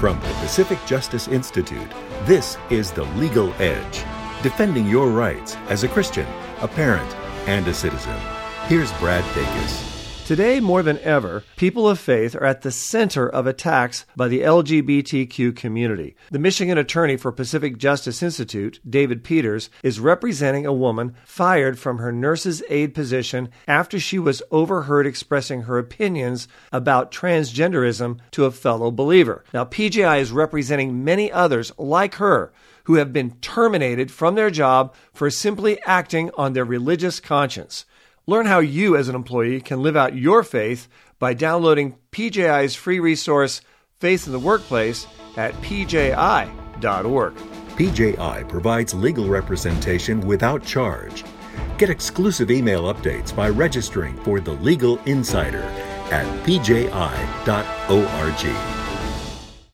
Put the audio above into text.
From the Pacific Justice Institute, this is The Legal Edge, defending your rights as a Christian, a parent, and a citizen. Here's Brad Dacus. Today, more than ever, people of faith are at the center of attacks by the LGBTQ community. The Michigan attorney for Pacific Justice Institute, David Peters, is representing a woman fired from her nurse's aide position after she was overheard expressing her opinions about transgenderism to a fellow believer. Now, PJI is representing many others like her who have been terminated from their job for simply acting on their religious conscience. Learn how you, as an employee, can live out your faith by downloading PJI's free resource, Faith in the Workplace, at pji.org. PJI provides legal representation without charge. Get exclusive email updates by registering for the Legal Insider at pji.org.